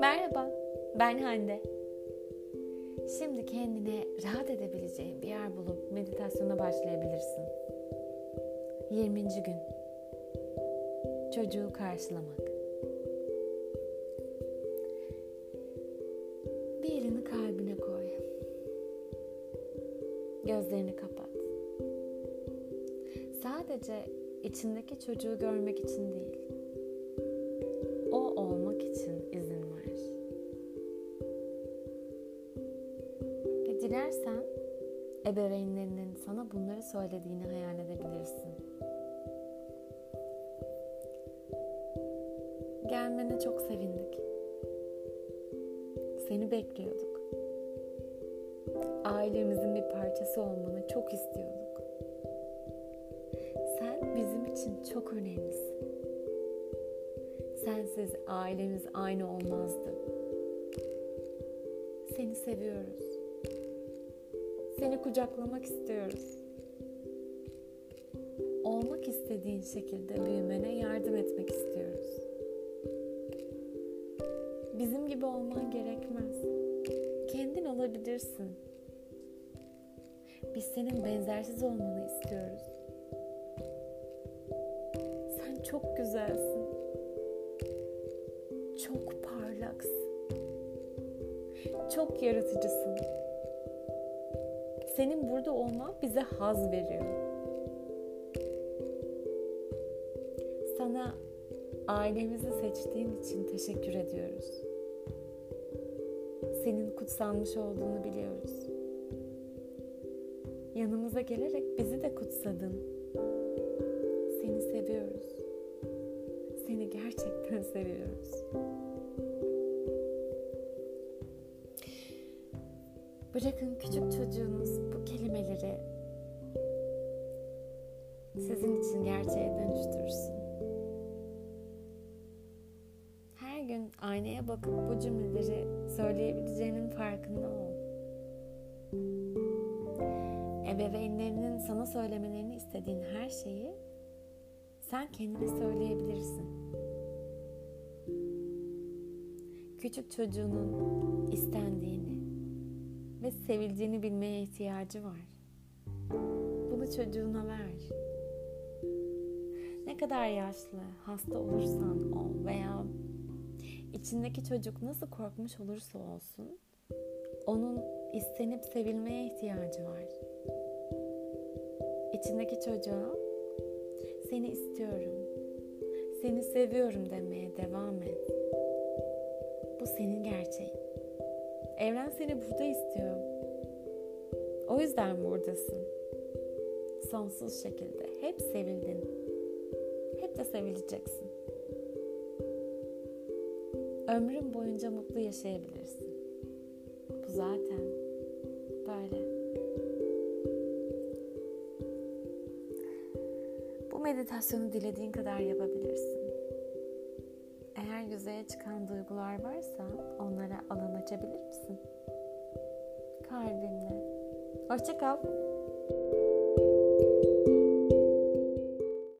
Merhaba, ben Hande. Şimdi kendine rahat edebileceğin bir yer bulup meditasyona başlayabilirsin. 20. gün. Çocuğu karşılamak. Bir elini kalbine koy. Gözlerini kapat. Sadece içindeki çocuğu görmek için değil, o olmak için izin ver. Ve dilersen ebeveynlerinin sana bunları söylediğini hayal edebilirsin. Gelmene çok sevindik. Seni bekliyorduk. Ailemizin bir parçası olmanı çok istiyorduk. Sen bizim için çok önemlisin. Sensiz ailemiz aynı olmazdı. Seni seviyoruz. Seni kucaklamak istiyoruz. Olmak istediğin şekilde büyümene yardım etmek istiyoruz. Bizim gibi olman gerekmez. Kendin olabilirsin. Biz senin benzersiz olmanı istiyoruz. Çok güzelsin. Çok parlaksın. Çok yaratıcısın. Senin burada olman bize haz veriyor. Sana ailemizi seçtiğin için teşekkür ediyoruz. Senin kutsanmış olduğunu biliyoruz. Yanımıza gelerek bizi de kutsadın. Seviyoruz. Bırakın küçük çocuğunuz bu kelimeleri sizin için gerçeğe dönüştürsün. Her gün aynaya bakıp bu cümleleri söyleyebileceğinin farkında ol. Ebeveynlerinin sana söylemelerini istediğin her şeyi sen kendine söyleyebilirsin. Küçük çocuğunun istendiğini ve sevildiğini bilmeye ihtiyacı var. Bunu çocuğuna ver. Ne kadar yaşlı, hasta olursan ol veya içindeki çocuk nasıl korkmuş olursa olsun onun istenip sevilmeye ihtiyacı var. İçindeki çocuğa seni istiyorum, seni seviyorum demeye devam et. Bu senin gerçeğin. Evren seni burada istiyor. O yüzden buradasın. Sonsuz şekilde. Hep sevildin. Hep de sevileceksin. Ömrün boyunca mutlu yaşayabilirsin. Bu zaten böyle. Bu meditasyonu dilediğin kadar yapabilirsin. Yüzeye çıkan duygular varsa onlara alan açabilir misin? Kalbinle. Hoşça kal.